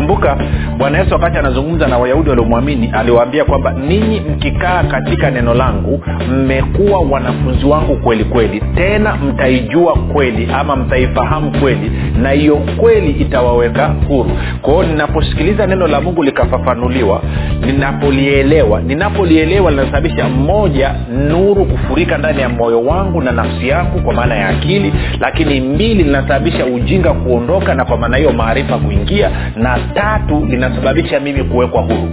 kumbuka bwana yesu wakati anazungumza na wayahudi waliomwamini aliwaambia kwamba ninyi mkikaa katika neno langu mmekuwa wanafunzi wangu kweli kweli tena mtaijua kweli ama mtaifahamu kweli na hiyo kweli itawaweka huru. Kwao ninaposikiliza neno la mungu likafafanuliwa ninapolielewa ninapolielewa linasababisha moja nuru kufurika ndani ya moyo wangu na nafsi yangu kwa maana ya akili lakini mbili linasababisha ujinga kuondoka na kwa maana hiyo maarifa kuingia na tatu linasababisha mimi kuwekwa huru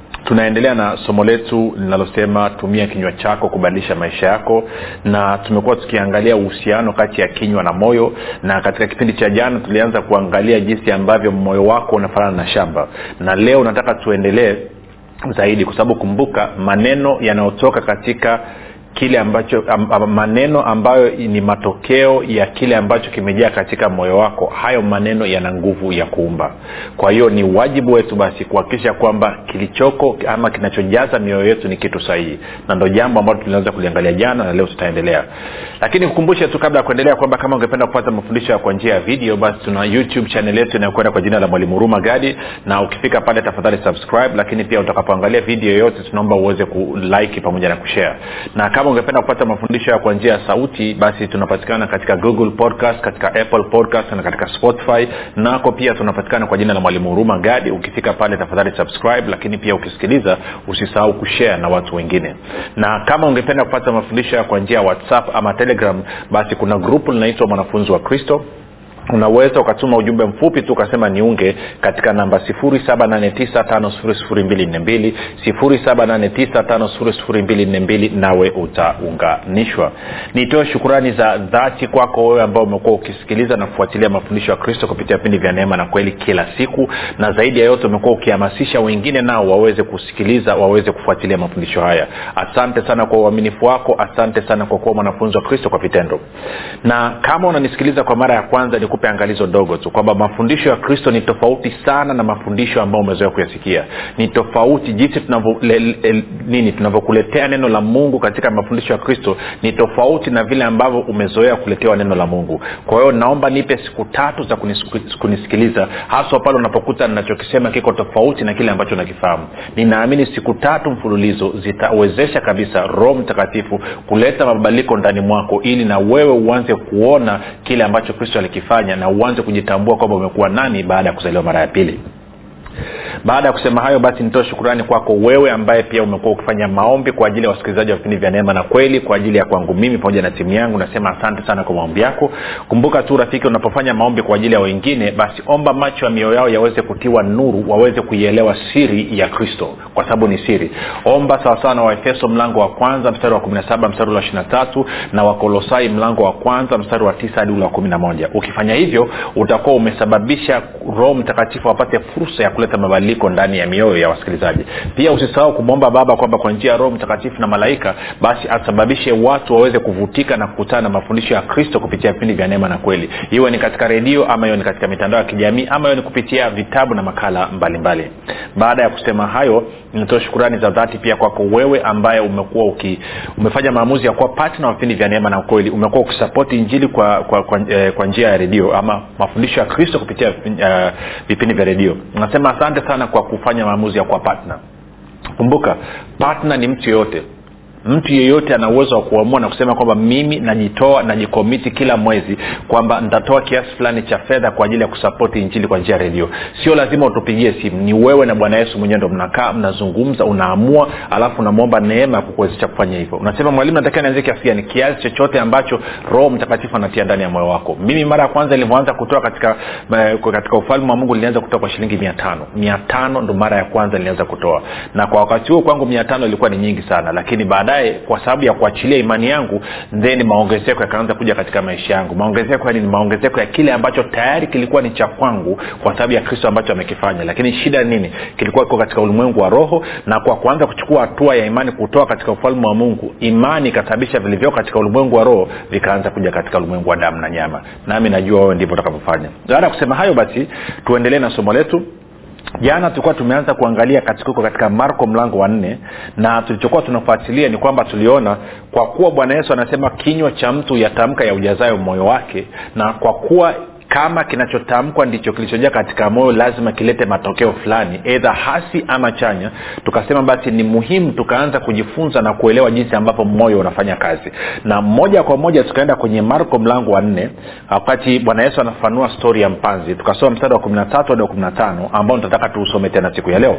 tunaendelea na somo letu linalosema tumia kinywa chako kubadilisha maisha yako. Na tumekuwa tukiangalia uhusiano kati ya kinywa na moyo. Na katika kipindi cha jana tulianza kuangalia jinsi ambavyo moyo wako unafanana na shamba. Na leo nataka tuendelee zaidi kwa sababu kumbuka maneno yanayotoka katika kile ambacho am, maneno ambayo ni matokeo ya kile ambacho kimejaa katika moyo wako hayo maneno yana nguvu ya kuumba. Kwa hiyo ni wajibu wetu basi kuhakikisha kwamba kilichoko ama kinachojaza mioyo yetu ni kitu sahihi. Na ndo jambo ambalo tulianza kuliangalia jana na leo tutaendelea. Lakini kukumbushe tu kabla ya kuendelea kwamba kama ungependa kupata mafundisho kwa njia ya video basi tuna youtube chanel yetu inayokwenda kwa jina la mwalimu huruma gadi. Na ukifika pale tafadhali subscribe lakini pia utakapoangalia video yoyote tunaomba uweze kulike pamoja na kushare. Na kama ungependa kupata mafundisho kwa njia ya sauti basi tunapatikana katika google podcast katika apple podcast na katika spotify. Nako pia tunapatikana kwa jina la mwalimu huruma gadi. Ukifika pale tafadhali subscribe lakini pia ukisikiliza usisahau kushare na watu wengine. Na kama ungependa kupata mafundisho kwa njia ya whatsapp ama telegram basi kuna grupu linaitwa mwanafunzi wa kristo unaweza ukatuma ujumbe mfupi tu ukasema niunge katika namba 7895242 7895242 nawe utaunganishwa. Nitoe shukurani za dhati kwako wewe ambao umekuwa ukisikiliza na kufuatilia mafundisho ya kristo kupitia vipindi vya neema na kweli kila siku na zaidi ya yote umekuwa ukihamasisha wengine nao waweze kusikiliza waweze kufuatilia mafundisho haya. Asante sana kwa uaminifu wako asante sana kwa kuwa mwanafunzi wa kristo kwa vitendo. Na kama unanisikiliza kwa mara ya kwanza ni nikupe angalizo dogo tu kwamba mafundisho ya kristo ni tofauti sana na mafundisho ambayo umezoea kuyasikia. Ni tofauti jinsi tunavyokuletea neno la mungu katika mafundisho ya kristo ni tofauti na vile ambavyo umezoea kuletewa neno la mungu. Kwa hiyo naomba nipe siku tatu za kunisikiliza haswa pale unapokuta ninachokisema kiko tofauti na kile ambacho nakifahamu. Ninaamini siku tatu mfululizo zitawezesha kabisa roho mtakatifu kuleta mabadiliko ndani mwako ili na wewe uanze kuona kile ambacho kristo alikifanya kufanya na uanze kujitambua kwamba umekuwa nani baada ya kuzaliwa mara ya pili baada ya kusema hayo basi nitoe shukurani kwako wewe ambaye pia umekuwa ukifanya maombi kwa ajili ya wasikilizaji wa vipindi vya neema na kweli kwa ajili ya kwangu mimi pamoja na timu yangu. Nasema asante sana kwa maombi yako. Kumbuka tu rafiki unapofanya maombi kwa ajili ya wengine basi omba macho ya mioyo yao yaweze kutiwa nuru waweze kuielewa siri ya kristo kwa sababu ni siri. Omba sawasawa na waefeso mlango wa kwanza mstari wa 17 mstari wa 23 na wakolosai mlango wa kwanza mstari wa 9 hadi ule wa 11 ukifanya hivyo utakuwa umesababisha roho mtakatifu apate fursa ya kuleta mabadiliko ndani ya mioyo ya wasikilizaji. Pia usisahau kumwomba baba kwamba kwa njia ya roho mtakatifu na malaika basi asababishe watu waweze kuvutika na kukutana na mafundisho ya kristo kupitia vipindi vya neema na kweli. Iwe ni katika redio ama iwe ni katika mitandao ya kijamii ama iwe ni kupitia vitabu na makala mbalimbali. Mbali. baada ya kusema hayo nitoa shukurani za dhati pia kwako wewe ambaye umekuwa uki umefanya maamuzi ya kuwa patna wa vipindi vya neema na kweli. Umekuwa ukisapoti injili kwa, kwa, kwa, eh, kwa njia ya redio ama mafundisho ya kristo kupitia uh, vya redio. Nasema asante sana kwa kufanya maamuzi ya kwa patna kumbuka patna ni mtu yoyote mtu yeyote ana uwezo wa kuamua na kusema kwamba mimi najitoa najikomiti kila mwezi kwamba nitatoa kiasi fulani cha fedha kwa ajili ya kusapoti injili kwa njia ya redio. Sio lazima utupigie simu. Ni wewe na bwana yesu mwenyewe ndo mnakaa mnazungumza unaamua alafu unamwomba neema ya kukuwezesha kufanya hivyo. Unasema mwalimu natakiwa nianzie kiasi gani? Kiasi chochote ambacho roho mtakatifu anatia ndani ya moyo wako. Mimi mara ya kwanza ilivyoanza kutoa katika katika ufalme wa mungu nilianza kutoa kwa shilingi mia tano. Mia tano ndo mara ya kwanza nilianza kutoa. Na kwa wakati huo kwangu mia tano ilikuwa ni nyingi sana. Lakini baadaye kwa sababu ya kuachilia imani yangu then maongezeko yakaanza kuja katika maisha yangu. Maongezeko yani ni maongezeko ya kile ambacho tayari kilikuwa ni cha kwangu kwa sababu ya kristo ambacho amekifanya. Lakini shida nini? Kilikuwa iko katika ulimwengu wa roho na kwa kuanza kuchukua hatua ya imani kutoa katika ufalme wa mungu imani ikasababisha vilivyoko katika ulimwengu wa roho vikaanza kuja katika ulimwengu wa damu na nyama. Nami najua wewe ndivyo utakavyofanya. Baada ya kusema hayo basi tuendelee na somo letu jana tulikuwa tumeanza kuangalia katika huko katika marko mlango wa nne na tulichokuwa tunafuatilia ni kwamba tuliona kwa kuwa bwana yesu anasema kinywa cha mtu yatamka ya ujazayo moyo wake na kwa kuwa kama kinachotamkwa ndicho kilichojaa katika moyo lazima kilete matokeo fulani edha hasi ama chanya. Tukasema basi ni muhimu tukaanza kujifunza na kuelewa jinsi ambapo moyo unafanya kazi. Na moja kwa moja tukaenda kwenye marko mlango wa nne wakati bwana yesu anafanua stori ya mpanzi. Tukasoma mstari wa kumi na tatu hadi wa kumi na ambao nitataka tuusome tena siku ya leo.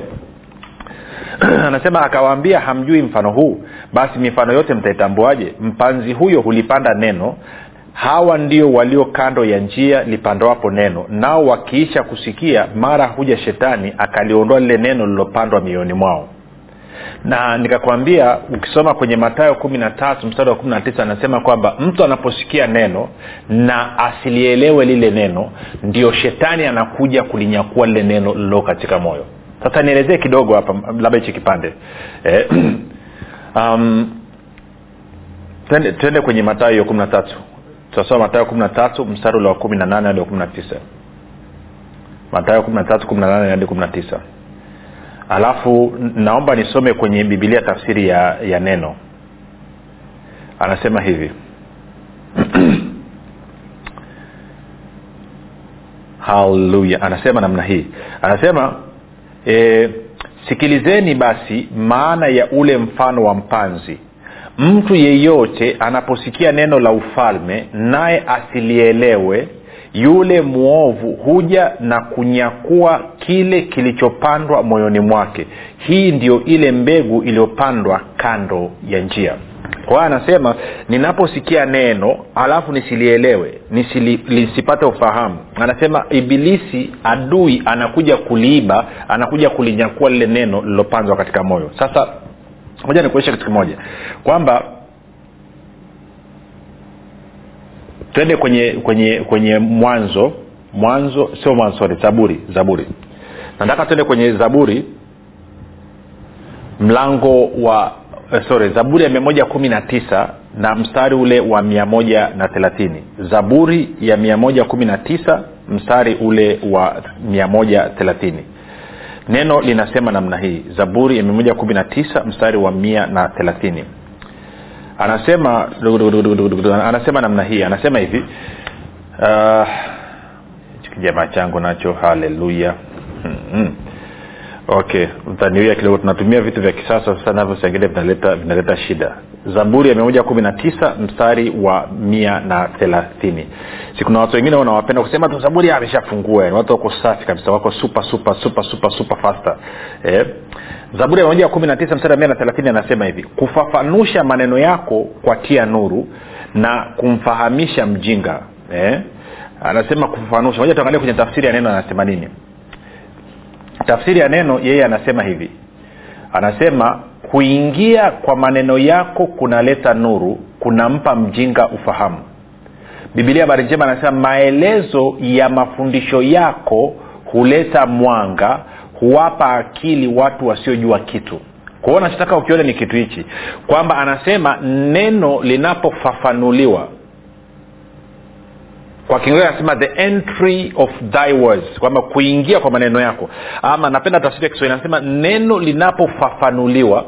Anasema akawaambia hamjui mfano huu? Basi mifano yote mtaitambuaje? Mpanzi huyo hulipanda neno hawa ndio walio kando ya njia lipandwapo neno nao wakiisha kusikia mara huja shetani akaliondoa lile neno lilopandwa mioyoni mwao. Na nikakwambia ukisoma kwenye matayo kumi na tatu mstari wa kumi na tisa anasema kwamba mtu anaposikia neno na asilielewe lile neno ndio shetani anakuja kulinyakua lile neno lilo katika moyo. Sasa nielezee kidogo hapa labda hichi kipande. Eh, um, twende kwenye matayo hiyo kumi na tatu tutasoma matayo kumi na tatu mstari ule wa kumi na nane hadi wa kumi na tisa. Matayo kumi na tatu kumi na nane hadi kumi na tisa. Alafu naomba nisome kwenye bibilia tafsiri ya, ya neno. Anasema hivi. Haleluya anasema namna hii. Anasema e, sikilizeni basi maana ya ule mfano wa mpanzi mtu yeyote anaposikia neno la ufalme naye asilielewe yule mwovu huja na kunyakua kile kilichopandwa moyoni mwake. Hii ndio ile mbegu iliyopandwa kando ya njia. Kwa hiyo anasema ninaposikia neno alafu nisilielewe nisili, lisipate ufahamu. Anasema ibilisi adui anakuja kuliiba anakuja kulinyakua lile neno lililopandwa katika moyo. Sasa moja nikuonyesha kitu kimoja. Kwamba twende kwenye kwenye kwenye mwanzo. Mwanzo sio mwanzo sorry zaburi zaburi. Nataka twende kwenye zaburi mlango wa eh, sorry zaburi ya mia moja kumi na tisa na mstari ule wa mia moja na thelathini. Zaburi ya mia moja kumi na tisa mstari ule wa mia moja thelathini neno linasema namna hii. Zaburi ya mia moja kumi na tisa mstari wa mia na thelathini. Anasema anasema namna hii. Anasema hivi uh, kijamaa changu nacho haleluya. Mm-hmm. Okay mtaniwia kidogo tunatumia vitu vya kisasa sasa navyo sangine vinaleta vinaleta shida zaburi ya mia moja kumi na tisa mstari wa mia na thelathini sikuna watu wengine wanawapenda kusema tu zaburi ameshafungua yani watu wako safi kabisa wako super super super super super faster eh? zaburi ya miamoja kumi na tisa mstari wa mia na thelathini anasema hivi kufafanusha maneno yako kwa tia nuru na kumfahamisha mjinga eh? anasema kufafanusha moja tuangalie kwenye tafsiri ya neno anasema nini tafsiri ya neno yeye anasema hivi. Anasema kuingia kwa maneno yako kunaleta nuru kunampa mjinga ufahamu. Bibilia habari njema anasema maelezo ya mafundisho yako huleta mwanga huwapa akili watu wasiojua kitu. Kwao nachotaka ukiona ni kitu hichi. Kwamba anasema neno linapofafanuliwa kwa kiingereza anasema the entry of thy words kwamba kuingia kwa maneno yako. Ama napenda tafsiri ya kiswahili anasema neno linapofafanuliwa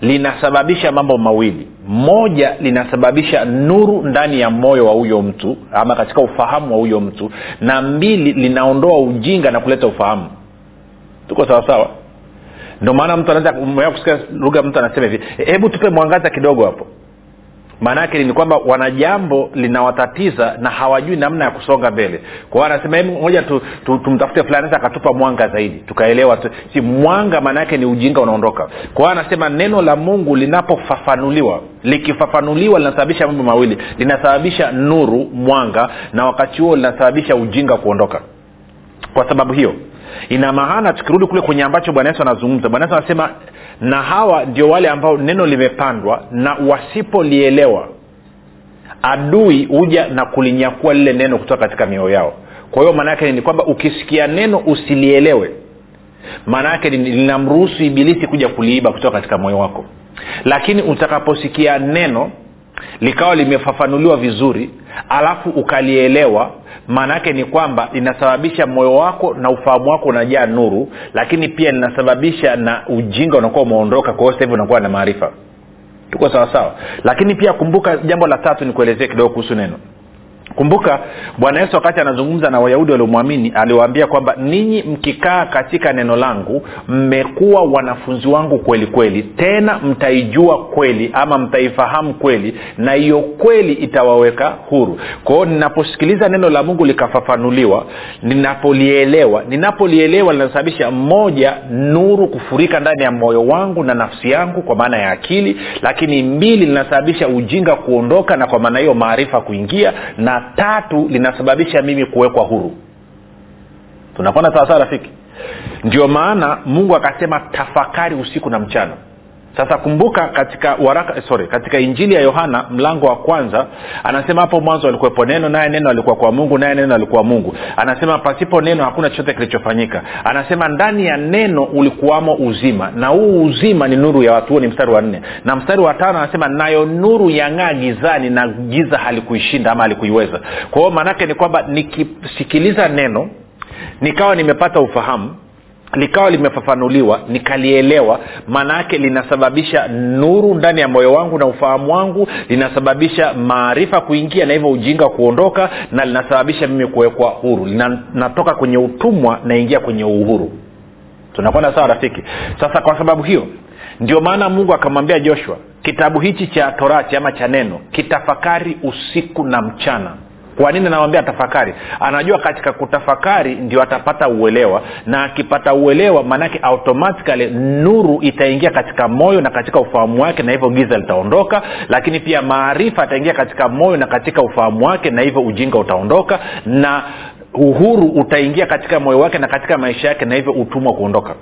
linasababisha mambo mawili. Moja linasababisha nuru ndani ya moyo wa huyo mtu ama katika ufahamu wa huyo mtu. Na mbili linaondoa ujinga na kuleta ufahamu. Tuko sawasawa ndio maana mtu anaweza kusikia lugha mtu anasema hivi hebu tupe mwangaza kidogo hapo maana yake ni kwamba wana jambo linawatatiza na hawajui namna ya kusonga mbele. Kwao anasema hebu moja tu, tu, tumtafute fulani akatupa mwanga zaidi. Tukaelewa tu, si mwanga maanaake ni ujinga unaondoka. Kwa hiyo anasema neno la mungu linapofafanuliwa likifafanuliwa linasababisha mambo mawili. Linasababisha nuru mwanga na wakati huo linasababisha ujinga kuondoka. Kwa sababu hiyo ina maana tukirudi kule kwenye ambacho bwana yesu anazungumza bwana yesu anasema na hawa ndio wale ambao neno limepandwa na wasipolielewa adui huja na kulinyakua lile neno kutoka katika mioyo yao. Kwa hiyo maana yake ni kwamba ukisikia neno usilielewe maana yake linamruhusu ibilisi kuja kuliiba kutoka katika moyo wako. Lakini utakaposikia neno likawa limefafanuliwa vizuri alafu ukalielewa maana yake ni kwamba linasababisha moyo wako na ufahamu wako unajaa nuru lakini pia linasababisha na ujinga unakuwa umeondoka kwa hiyo sasa hivi unakuwa na maarifa. Tuko sawasawa lakini pia kumbuka jambo la tatu nikuelezee kidogo kuhusu neno kumbuka bwana yesu wakati anazungumza na wayahudi waliomwamini aliwaambia kwamba ninyi mkikaa katika neno langu mmekuwa wanafunzi wangu kweli kweli tena mtaijua kweli ama mtaifahamu kweli na hiyo kweli itawaweka huru. Kwao ninaposikiliza neno la mungu likafafanuliwa ninapolielewa ninapolielewa linasababisha moja nuru kufurika ndani ya moyo wangu na nafsi yangu kwa maana ya akili lakini mbili linasababisha ujinga kuondoka na kwa maana hiyo maarifa kuingia na tatu linasababisha mimi kuwekwa huru. Tunakwenda sawasawa rafiki? Ndio maana mungu akasema tafakari usiku na mchana sasa kumbuka katika waraka sorry katika injili ya yohana mlango wa kwanza anasema hapo mwanzo alikuwepo neno naye neno alikuwa kwa mungu naye neno alikuwa mungu. Anasema pasipo neno hakuna chochote kilichofanyika. Anasema ndani ya neno ulikuwamo uzima na huu uzima ni nuru ya watu huo ni mstari wa nne. Na mstari wa tano anasema nayo nuru yang'aa gizani na giza halikuishinda ama halikuiweza. Kwa hiyo maanaake ni kwamba nikisikiliza neno nikawa nimepata ufahamu likawa limefafanuliwa nikalielewa maana yake linasababisha nuru ndani ya moyo wangu na ufahamu wangu linasababisha maarifa kuingia na hivyo ujinga kuondoka na linasababisha mimi kuwekwa huru. Natoka kwenye utumwa naingia kwenye uhuru. Tunakwenda sawa rafiki? Sasa kwa sababu hiyo ndio maana mungu akamwambia joshua kitabu hichi cha torati ama cha neno kitafakari usiku na mchana kwa nini anawambia tafakari? Anajua katika kutafakari ndio atapata uelewa na akipata uelewa maanake automatikali nuru itaingia katika moyo na katika ufahamu wake na hivyo giza litaondoka. Lakini pia maarifa ataingia katika moyo na katika ufahamu wake na hivyo ujinga utaondoka na uhuru utaingia katika moyo wake na katika maisha yake na hivyo utumwa kuondoka.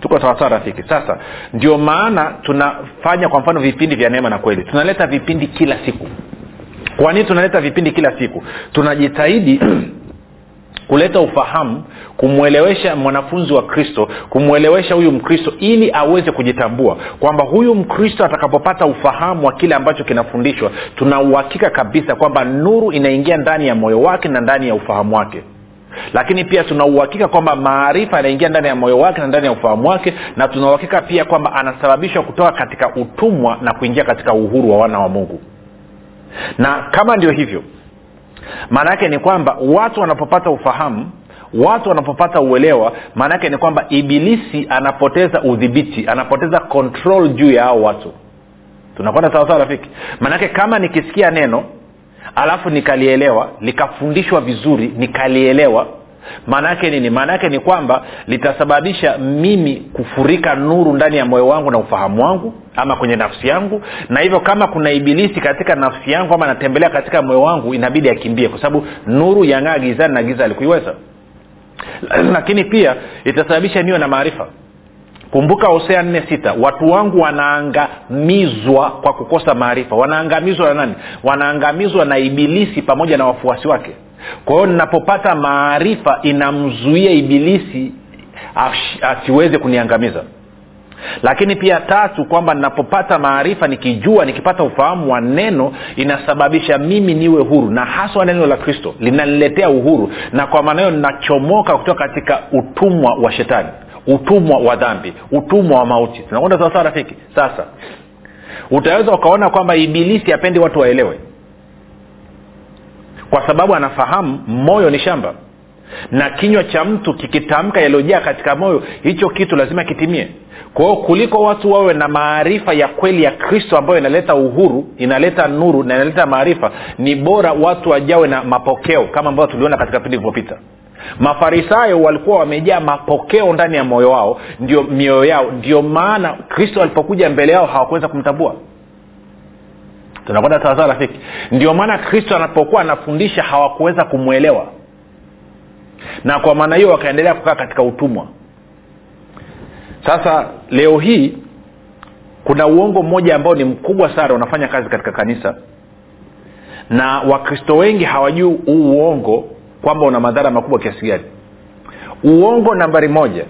Tuko sawasawa rafiki? Sasa ndio maana tunafanya kwa mfano vipindi vya neema na kweli. Tunaleta vipindi kila siku kwa nini tunaleta vipindi kila siku? Tunajitahidi kuleta ufahamu kumwelewesha mwanafunzi wa kristo kumwelewesha huyu mkristo ili aweze kujitambua kwamba huyu mkristo atakapopata ufahamu wa kile ambacho kinafundishwa tuna uhakika kabisa kwamba nuru inaingia ndani ya moyo wake na ndani ya ufahamu wake. Lakini pia tuna uhakika kwamba maarifa yanaingia ndani ya moyo wake na ndani ya ufahamu wake na tuna uhakika pia kwamba anasababishwa kutoka katika utumwa na kuingia katika uhuru wa wana wa mungu na kama ndio hivyo maana yake ni kwamba watu wanapopata ufahamu watu wanapopata uelewa maana yake ni kwamba ibilisi anapoteza udhibiti anapoteza control juu ya hao watu. Tunakwenda sawasawa rafiki? Maanake kama nikisikia neno alafu nikalielewa likafundishwa vizuri nikalielewa maana yake nini? Maana yake ni kwamba litasababisha mimi kufurika nuru ndani ya moyo wangu na ufahamu wangu ama kwenye nafsi yangu. Na hivyo kama kuna ibilisi katika nafsi yangu ama anatembelea katika moyo wangu inabidi akimbie kwa sababu nuru yang'aa gizani na giza alikuiweza lakini pia itasababisha niwe na maarifa kumbuka hosea nne sita. Watu wangu wanaangamizwa kwa kukosa maarifa. Wanaangamizwa na nani? Wanaangamizwa na ibilisi pamoja na wafuasi wake. Kwa hiyo ninapopata maarifa inamzuia ibilisi asiweze kuniangamiza. Lakini pia tatu kwamba ninapopata maarifa nikijua nikipata ufahamu wa neno inasababisha mimi niwe huru. Na haswa neno la kristo linaniletea uhuru. Na kwa maana hiyo ninachomoka kutoka katika utumwa wa shetani utumwa wa dhambi utumwa wa mauti. Tunakwenda sawasawa rafiki? Sasa. Utaweza ukaona kwamba ibilisi apendi watu waelewe. Kwa sababu anafahamu moyo ni shamba. Na kinywa cha mtu kikitamka yaliyojaa katika moyo hicho kitu lazima kitimie. Kwa kuliko watu wawe na maarifa ya kweli ya kristo ambayo inaleta uhuru inaleta nuru na inaleta maarifa ni bora watu wajawe na mapokeo kama ambavyo tuliona katika vipindi vilivyopita mafarisayo walikuwa wamejaa mapokeo ndani ya moyo wao ndio mioyo yao. Ndio maana kristo alipokuja mbele yao hawakuweza kumtambua. Tunakwenda sawasawa rafiki. Ndio maana kristo anapokuwa anafundisha hawakuweza kumwelewa. Na kwa maana hiyo wakaendelea kukaa katika utumwa. Sasa leo hii kuna uongo mmoja ambao ni mkubwa sana unafanya kazi katika kanisa. Na wakristo wengi hawajui huu uongo kwamba una madhara makubwa kiasi gani. Uongo nambari moja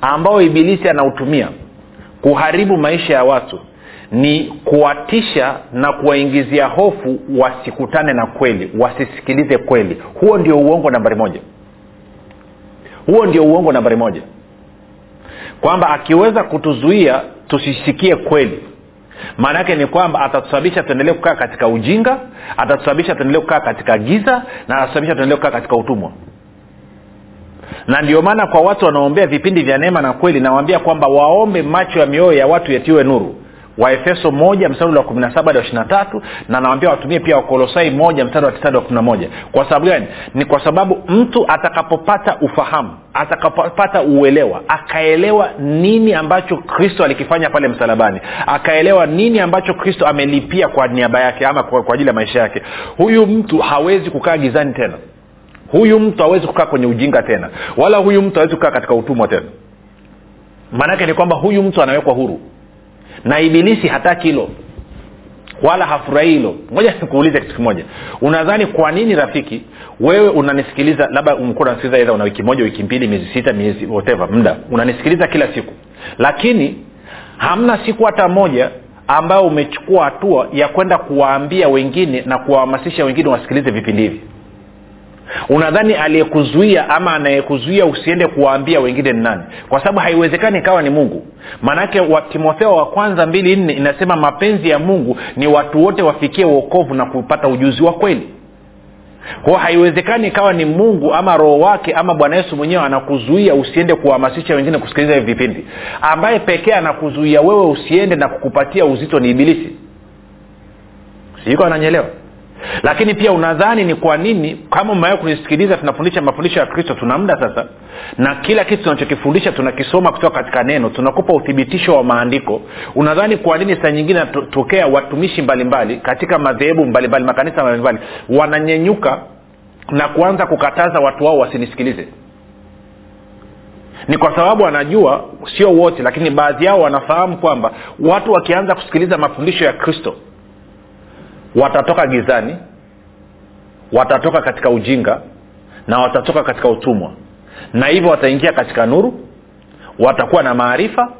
ambao ibilisi anautumia kuharibu maisha ya watu ni kuwatisha na kuwaingizia hofu wasikutane na kweli wasisikilize kweli. Huo ndio uongo nambari moja. Huo ndio uongo nambari moja. Kwamba akiweza kutuzuia tusisikie kweli maana yake ni kwamba atatusababisha tuendelee kukaa katika ujinga atatusababisha tuendelee kukaa katika giza na atatusababisha tuendelee kukaa katika utumwa. Na ndio maana kwa watu wanaombea vipindi vya neema na kweli nawaambia kwamba waombe macho ya mioyo ya watu yatiwe nuru waefeso moja mstari wa kumi na saba hadi wa ishiri na tatu na nawambia watumie pia wakolosai moja mstari wa tisa hadi wa kumi na moja. Kwa sababu gani? Ni kwa sababu mtu atakapopata ufahamu atakapopata uelewa akaelewa nini ambacho kristo alikifanya pale msalabani akaelewa nini ambacho kristo amelipia kwa niaba yake ama kwa, ajili ya maisha yake huyu mtu hawezi kukaa gizani tena. Huyu mtu hawezi kukaa kwenye ujinga tena wala huyu mtu hawezi kukaa katika utumwa tena. Maanaake ni kwamba huyu mtu anawekwa huru na ibilisi hataki hilo. Wala hafurahii hilo. Moja nikuulize kitu kimoja. Unadhani kwa nini rafiki wewe unanisikiliza labda umekuwa unasikiliza edha una wiki moja wiki mbili miezi sita miezi whatever muda. Unanisikiliza kila siku. Lakini hamna siku hata moja ambayo umechukua hatua ya kwenda kuwaambia wengine na kuwahamasisha wengine wasikilize vipindi hivi unadhani aliyekuzuia ama anayekuzuia usiende kuwaambia wengine ni nani? Kwa sababu haiwezekani ikawa ni mungu. Maanake timotheo wa kwanza mbili nne inasema mapenzi ya mungu ni watu wote wafikie uokovu na kupata ujuzi wa kweli. Kwao haiwezekani ikawa ni mungu ama roho wake ama bwana yesu mwenyewe anakuzuia usiende kuwahamasisha wengine kusikiliza hivi vipindi. Ambaye pekee anakuzuia wewe usiende na kukupatia uzito ni ibilisi. Siiko ananyelewa lakini pia unadhani ni kwa nini kama umewai kunisikiliza tunafundisha mafundisho ya kristo tuna muda sasa na kila kitu tunachokifundisha tunakisoma kutoka katika neno tunakupa uthibitisho wa maandiko. Unadhani kwa nini saa nyingine natokea watumishi mbalimbali mbali, katika madhehebu mbalimbali makanisa mbalimbali wananyenyuka na kuanza kukataza watu wao wasinisikilize? Ni kwa sababu wanajua sio wote lakini baadhi yao wanafahamu kwamba watu wakianza kusikiliza mafundisho ya kristo watatoka gizani watatoka katika ujinga na watatoka katika utumwa. Na hivyo wataingia katika nuru watakuwa na maarifa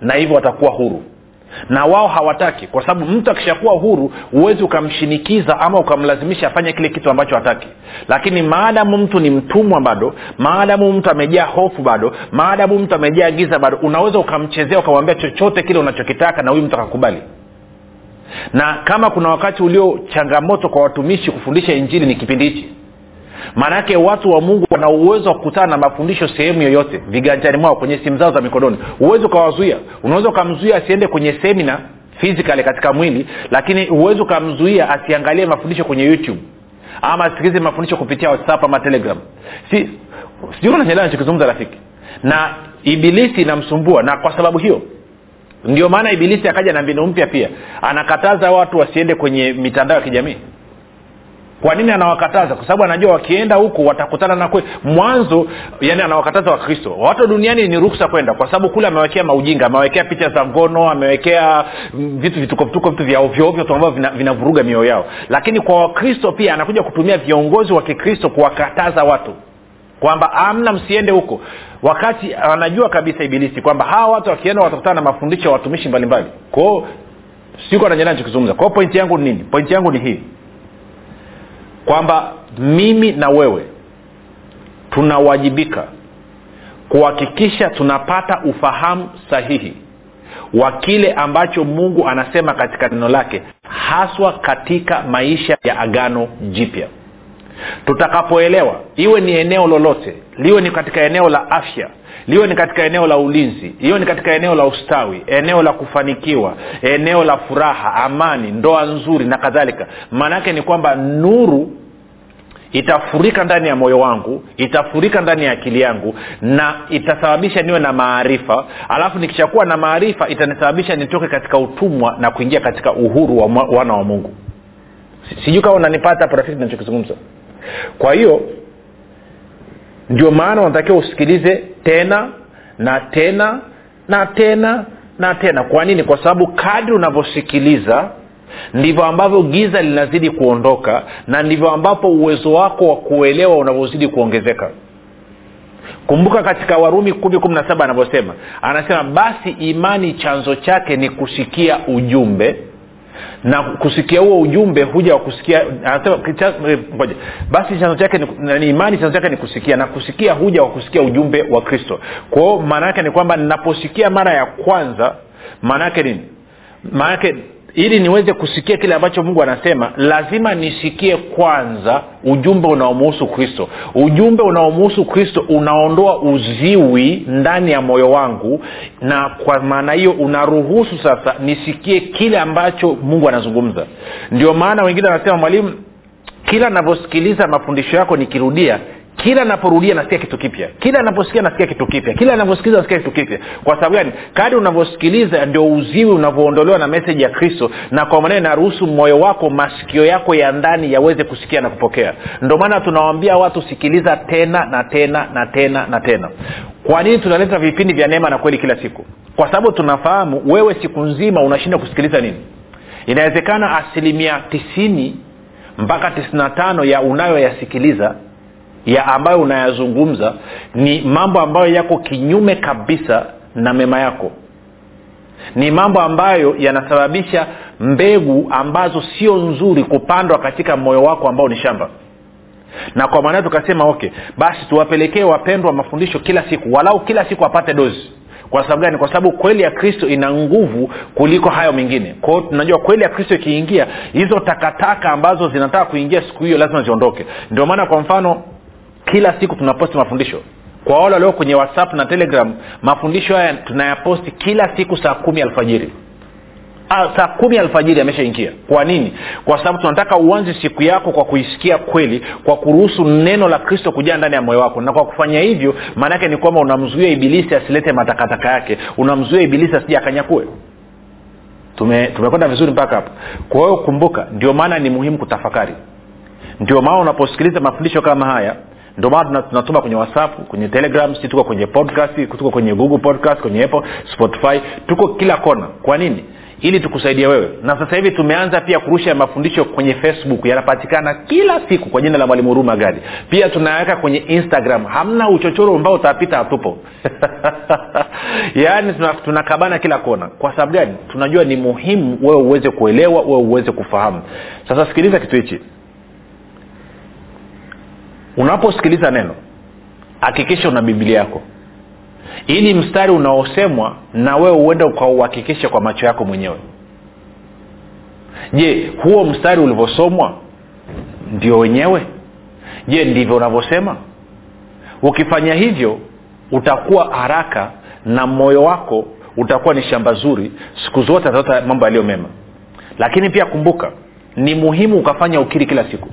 na hivyo watakuwa huru. Na wao hawataki kwa sababu mtu akishakuwa huru huwezi ukamshinikiza ama ukamlazimisha afanye kile kitu ambacho hataki. Lakini maadamu mtu ni mtumwa bado maadamu mtu amejaa hofu bado maadamu mtu amejaa giza bado unaweza ukamchezea ukamwambia chochote kile unachokitaka na huyu mtu akakubali na kama kuna wakati ulio changamoto kwa watumishi kufundisha injili ni kipindi hichi. Maanaake watu wa mungu wana uwezo wa kukutana na mafundisho sehemu yoyote viganjani mwao kwenye simu zao za mikononi. Huwezi ukawazuia. Unaweza ukamzuia asiende kwenye semina physically katika mwili lakini huwezi ukamzuia asiangalie mafundisho kwenye youtube. Ama asikilize mafundisho kupitia whatsapp ama telegram. Si sijui unanyelewa nachokizungumza rafiki? Na ibilisi inamsumbua na kwa sababu hiyo ndio maana ibilisi akaja na mbinu mpya pia. Anakataza watu wasiende kwenye mitandao ya kijamii. Kwa nini anawakataza? Kwa sababu anajua wakienda huko watakutana na kwe mwanzo yani anawakataza wakristo. Watu duniani ni ruksa kwenda kwa sababu kule amewekea maujinga amewekea picha za ngono amewekea vitu vituko vituko vitu vya ovyoovyo tu ambavyo vinavuruga vina mioyo yao. Lakini kwa wakristo pia anakuja kutumia viongozi wa kikristo kuwakataza watu kwamba amna msiende huko. Wakati anajua kabisa ibilisi kwamba hawa watu wakienda watakutana na mafundisho ya watumishi mbalimbali. Kwao siko nanjana nachokizungumza kwao pointi yangu ni nini? Pointi yangu ni hii. Kwamba mimi na wewe tunawajibika kuhakikisha tunapata ufahamu sahihi wa kile ambacho mungu anasema katika neno lake haswa katika maisha ya agano jipya tutakapoelewa iwe ni eneo lolote liwe ni katika eneo la afya liwe ni katika eneo la ulinzi iwe ni katika eneo la ustawi eneo la kufanikiwa eneo la furaha amani ndoa nzuri na kadhalika maana yake ni kwamba nuru itafurika ndani ya moyo wangu itafurika ndani ya akili yangu na itasababisha niwe na maarifa. Alafu nikishakuwa na maarifa itanisababisha nitoke katika utumwa na kuingia katika uhuru wa wana wa mungu. Sijui kama unanipata hapo rafiki nachokizungumza kwa hiyo ndio maana unatakiwa usikilize tena na tena na tena na tena. Kwa nini? Kwa sababu kadri unavyosikiliza ndivyo ambavyo giza linazidi kuondoka na ndivyo ambapo uwezo wako wa kuelewa unavyozidi kuongezeka. Kumbuka katika warumi kumi kumi na saba anavyosema anasema basi imani chanzo chake ni kusikia ujumbe na kusikia huo ujumbe huja wa anasema ngoja. Basi chanzo chake ni, ni imani chanzo chake ni kusikia. Na kusikia huja wa kusikia ujumbe wa kristo. Kwao maana yake ni kwamba ninaposikia mara ya kwanza maana yake nini? Maana yake ili niweze kusikia kile ambacho mungu anasema lazima nisikie kwanza ujumbe unaomuhusu kristo. Ujumbe unaomuhusu kristo unaondoa uziwi ndani ya moyo wangu na kwa maana hiyo unaruhusu sasa nisikie kile ambacho mungu anazungumza. Ndio maana wengine wanasema mwalimu kila navyosikiliza mafundisho yako nikirudia kila naporudia nasikia kitu kipya. Kila naposikia nasikia kitu kipya. Kila naposikiliza nasikia kitu kipya. Kwa sababu gani? Kadi unavyosikiliza ndio uziwi unavyoondolewa na meseji ya kristo na kwa maneno naruhusu moyo wako masikio yako ya ndani yaweze kusikia na kupokea. Ndio maana tunawambia watu sikiliza tena na tena na tena na tena. Kwa nini tunaleta vipindi vya neema na kweli kila siku? Kwa sababu tunafahamu wewe siku nzima unashinda kusikiliza nini. Inawezekana asilimia tisini mpaka tisina tano ya unayoyasikiliza ya ambayo unayazungumza ni mambo ambayo yako kinyume kabisa na mema yako. Ni mambo ambayo yanasababisha mbegu ambazo sio nzuri kupandwa katika moyo wako ambao ni shamba. Na kwa maana tukasema okay basi tuwapelekee wapendwa mafundisho kila siku walau kila siku apate dozi. Kwa sababu gani? Kwa sababu kweli ya kristo ina nguvu kuliko hayo mengine. Kwao tunajua kweli ya kristo ikiingia hizo takataka ambazo zinataka kuingia siku hiyo lazima ziondoke. Ndio maana kwa mfano kila siku tunaposti mafundisho. Kwa wale walio kwenye whatsapp na telegram mafundisho haya tunayaposti kila siku saa kumi alfajiri. Ah, saa kumi alfajiri ameshaingia kwa nini? Kwa sababu tunataka uanze siku yako kwa kuisikia kweli kwa kuruhusu neno la kristo kujaa ndani ya moyo wako. Na kwa kufanya hivyo maanaake ni kwamba unamzuia ibilisi asilete matakataka yake. Unamzuia ibilisi asija akanyakue. Tume vizuri mpaka hapo kwa hiyo kumbuka ndio maana ni muhimu kutafakari. Ndio maana unaposikiliza mafundisho kama haya ndio maana tunatuma kwenye whatsapp kwenye telegram si tuko kwenye podcast tuko kwenye google podcast kwenye apple spotify. Tuko kila kona. Kwa nini? Ili tukusaidia wewe. Na sasa hivi tumeanza pia kurusha mafundisho kwenye facebook. Yanapatikana kila siku kwa jina la mwalimu huruma gadi. Pia tunaweka kwenye instagram. Hamna uchochoro ambao utapita hatupo. Yaani tunakabana tuna kila kona. Kwa sababu gani? Tunajua ni muhimu wewe uweze kuelewa wewe uweze kufahamu. Sasa sikiliza kitu hichi unaposikiliza neno hakikisha una biblia yako. Ili mstari unaosemwa na wewe uende ukauhakikishe kwa macho yako mwenyewe. Je huo mstari ulivyosomwa ndio wenyewe? Je ndivyo unavyosema? Ukifanya hivyo utakuwa haraka na moyo wako utakuwa ni shamba zuri siku zote ataota mambo yaliyo mema. Lakini pia kumbuka ni muhimu ukafanya ukiri kila siku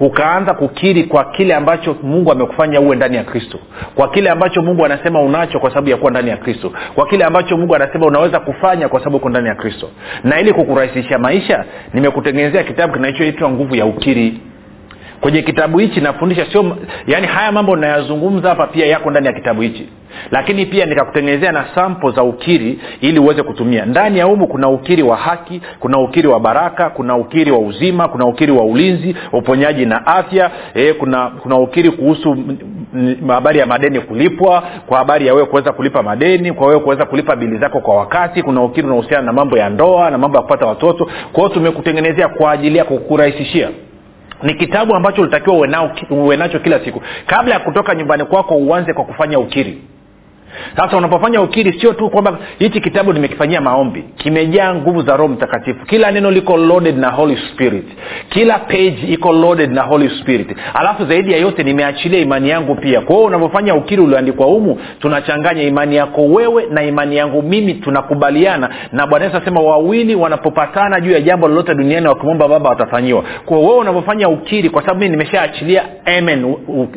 ukaanza kukiri kwa kile ambacho mungu amekufanya uwe ndani ya kristo. Kwa kile ambacho mungu anasema unacho kwa sababu ya kuwa ndani ya kristo. Kwa kile ambacho mungu anasema unaweza kufanya kwa sababu uko ndani ya kristo. Na ili kukurahisisha maisha nimekutengenezea kitabu kinachoitwa nguvu ya ukiri kwenye kitabu hichi nafundisha sio yaani haya mambo nayazungumza hapa pia yako ndani ya kitabu hichi. Lakini pia nikakutengenezea na sampo za ukiri ili uweze kutumia. Ndani ya umu kuna ukiri wa haki kuna ukiri wa baraka kuna ukiri wa uzima kuna ukiri wa ulinzi uponyaji na afya e, kuna kuna ukiri kuhusu habari ya madeni kulipwa kwa habari ya wewe kuweza kulipa madeni kwa wewe kuweza kulipa bili zako kwa wakati kuna ukiri unahusiana na mambo ya ndoa na mambo ya kupata watoto. Kwao tumekutengenezea kwa ajili ya kukurahisishia ni kitabu ambacho ulitakiwa uwe nacho kila siku. Kabla ya kutoka nyumbani kwako uanze kwa kufanya ukiri sasa unapofanya ukiri sio tu kwamba hichi kitabu nimekifanyia maombi kimejaa nguvu za roho mtakatifu. Kila neno liko loaded na holy spirit. Kila page iko loaded na holy spirit. Alafu zaidi ya yote nimeachilia imani yangu pia. Kwa hiyo unavyofanya ukiri ulioandikwa humu tunachanganya imani yako wewe na imani yangu mimi. Tunakubaliana na bwana yesu asema wawili wanapopatana juu ya jambo lolote duniani wakimwomba baba watafanyiwa. Kwa wewe unavyofanya ukiri kwa sababu mii nimeshaachilia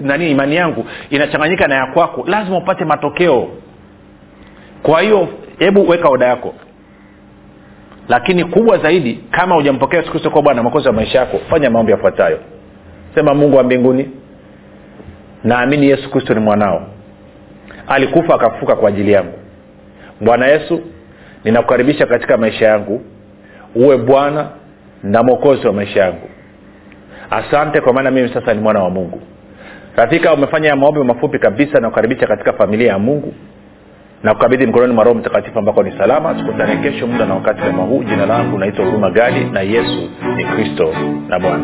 nani imani yangu inachanganyika na ya kwako lazima upate matokeo kwa hiyo hebu weka oda yako. Lakini kubwa zaidi kama hujampokea yesu kristo kuwa bwana makozi wa maisha yako fanya maombi yafuatayo. Sema mungu wa mbinguni naamini yesu kristo ni mwanao. Alikufa akafufuka kwa ajili yangu. Bwana yesu ninakukaribisha katika maisha yangu. Uwe bwana na mwokozi wa maisha yangu. Asante kwa maana mimi sasa ni mwana wa mungu. Rafika umefanya maombi mafupi kabisa na kukaribisha katika familia ya mungu na kukabidhi mkononi mwa roho mtakatifu ambako ni salama tukutane kesho muda na wakati kama huu. Jina langu naitwa huruma gadi na yesu ni kristo na bwana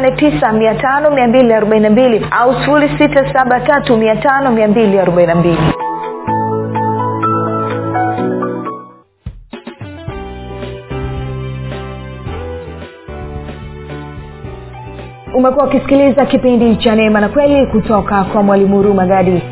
7895242 au 6735242 umekuwa ukisikiliza kipindi cha neema na kweli kutoka kwa mwalimu huruma gadi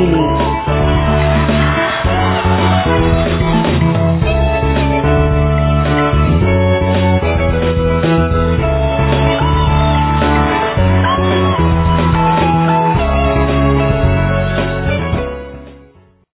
meaning.